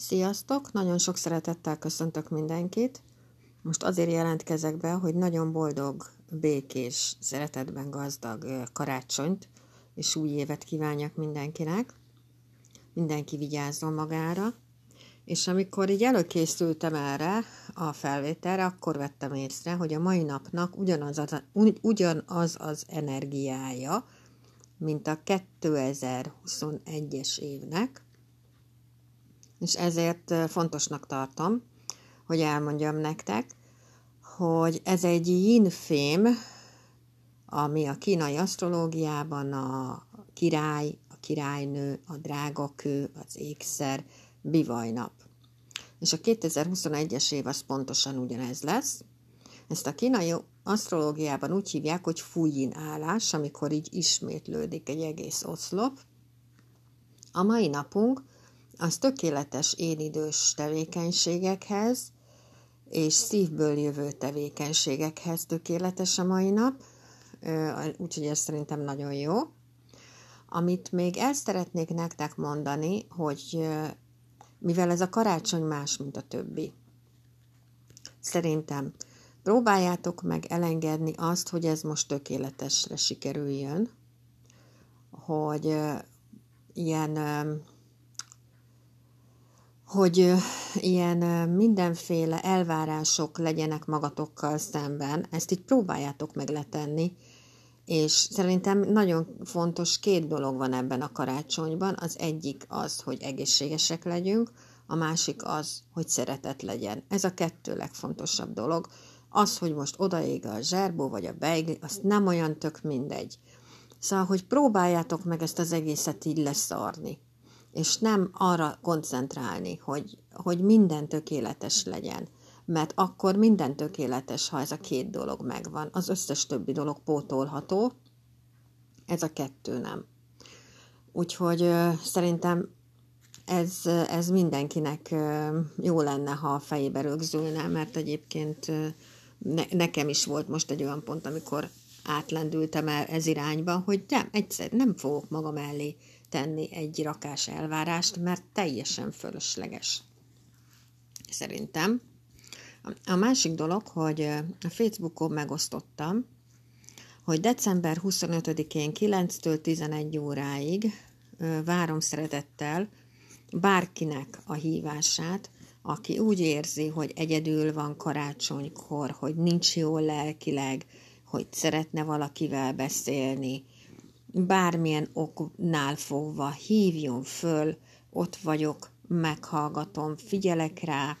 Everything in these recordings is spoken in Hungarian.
Sziasztok! Nagyon sok szeretettel köszöntök mindenkit. Most azért jelentkezek be, hogy nagyon boldog, békés, szeretetben gazdag karácsonyt és új évet kívánjak mindenkinek. Mindenki vigyázzon magára. És amikor így előkészültem erre a felvételre, akkor vettem észre, hogy a mai napnak ugyanaz az, ugyanaz az energiája, mint a 2021-es évnek, és ezért fontosnak tartom, hogy elmondjam nektek, hogy ez egy yin-fém, ami a kínai asztrológiában a király, a királynő, a drágakő, az ékszer, bivajnap. És a 2021-es év az pontosan ugyanez lesz. Ezt a kínai asztrológiában úgy hívják, hogy fújin állás, amikor így ismétlődik egy egész oszlop. A mai napunk az tökéletes énidős tevékenységekhez és szívből jövő tevékenységekhez tökéletes a mai nap, úgyhogy ez szerintem nagyon jó. Amit még el szeretnék nektek mondani, hogy mivel ez a karácsony más, mint a többi, szerintem próbáljátok meg elengedni azt, hogy ez most tökéletesre sikerüljön, hogy ilyen hogy ilyen mindenféle elvárások legyenek magatokkal szemben, ezt így próbáljátok meg letenni, és szerintem nagyon fontos két dolog van ebben a karácsonyban. Az egyik az, hogy egészségesek legyünk, a másik az, hogy szeretet legyen. Ez a kettő legfontosabb dolog. Az, hogy most odaég a zserbó vagy a beigli, azt nem olyan tök mindegy. Szóval, hogy próbáljátok meg ezt az egészet így leszarni és nem arra koncentrálni, hogy, hogy minden tökéletes legyen, mert akkor minden tökéletes, ha ez a két dolog megvan. Az összes többi dolog pótolható, ez a kettő nem. Úgyhogy ö, szerintem ez, ez mindenkinek ö, jó lenne, ha a fejébe rögzülne, mert egyébként ö, ne, nekem is volt most egy olyan pont, amikor átlendültem el ez irányba, hogy nem, egyszer nem fogok magam elé tenni egy rakás elvárást, mert teljesen fölösleges. Szerintem. A másik dolog, hogy a Facebookon megosztottam, hogy december 25-én 9-től 11 óráig várom szeretettel bárkinek a hívását, aki úgy érzi, hogy egyedül van karácsonykor, hogy nincs jól lelkileg, hogy szeretne valakivel beszélni, bármilyen oknál fogva hívjon föl, ott vagyok, meghallgatom, figyelek rá.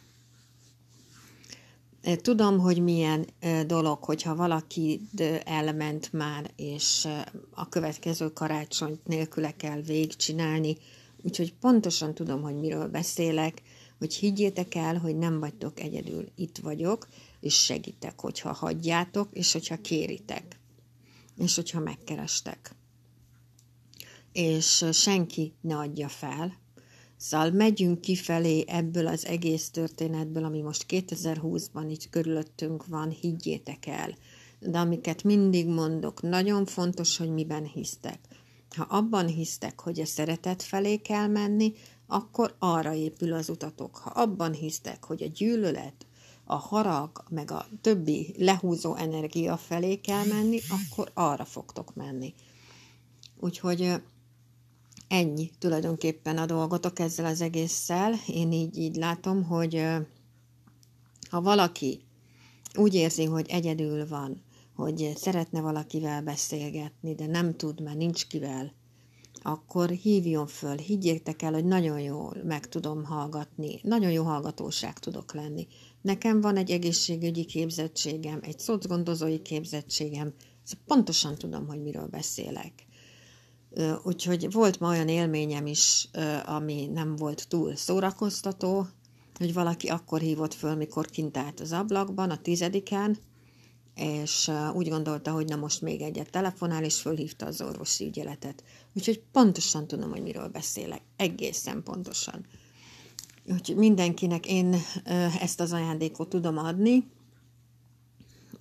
Tudom, hogy milyen dolog, hogyha valaki elment már, és a következő karácsonyt nélküle kell végigcsinálni, úgyhogy pontosan tudom, hogy miről beszélek, hogy higgyétek el, hogy nem vagytok egyedül, itt vagyok, és segítek, hogyha hagyjátok, és hogyha kéritek, és hogyha megkerestek és senki ne adja fel. Szóval megyünk kifelé ebből az egész történetből, ami most 2020-ban itt körülöttünk van, higgyétek el. De amiket mindig mondok, nagyon fontos, hogy miben hisztek. Ha abban hisztek, hogy a szeretet felé kell menni, akkor arra épül az utatok. Ha abban hisztek, hogy a gyűlölet, a harag, meg a többi lehúzó energia felé kell menni, akkor arra fogtok menni. Úgyhogy ennyi tulajdonképpen a dolgotok ezzel az egésszel. Én így, így látom, hogy ha valaki úgy érzi, hogy egyedül van, hogy szeretne valakivel beszélgetni, de nem tud, mert nincs kivel, akkor hívjon föl, higgyétek el, hogy nagyon jól meg tudom hallgatni, nagyon jó hallgatóság tudok lenni. Nekem van egy egészségügyi képzettségem, egy szocgondozói képzettségem, szóval pontosan tudom, hogy miről beszélek. Úgyhogy volt ma olyan élményem is, ami nem volt túl szórakoztató, hogy valaki akkor hívott föl, mikor kint állt az ablakban, a tizediken, és úgy gondolta, hogy na most még egyet telefonál, és fölhívta az orvosi ügyeletet. Úgyhogy pontosan tudom, hogy miről beszélek. Egészen pontosan. Úgyhogy mindenkinek én ezt az ajándékot tudom adni,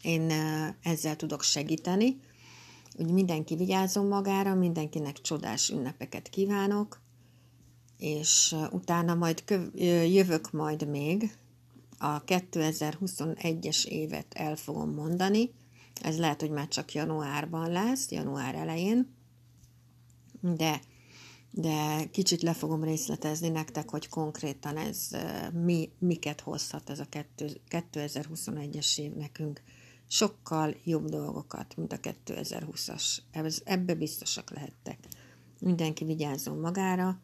én ezzel tudok segíteni, hogy mindenki vigyázzon magára, mindenkinek csodás ünnepeket kívánok, és utána majd köv- jövök majd még, a 2021-es évet el fogom mondani, ez lehet, hogy már csak januárban lesz, január elején, de, de kicsit le fogom részletezni nektek, hogy konkrétan ez mi, miket hozhat ez a 2021-es év nekünk. Sokkal jobb dolgokat, mint a 2020-as. Ebbe biztosak lehettek. Mindenki vigyázzon magára,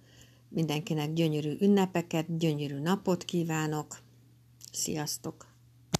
mindenkinek gyönyörű ünnepeket, gyönyörű napot kívánok. Sziasztok!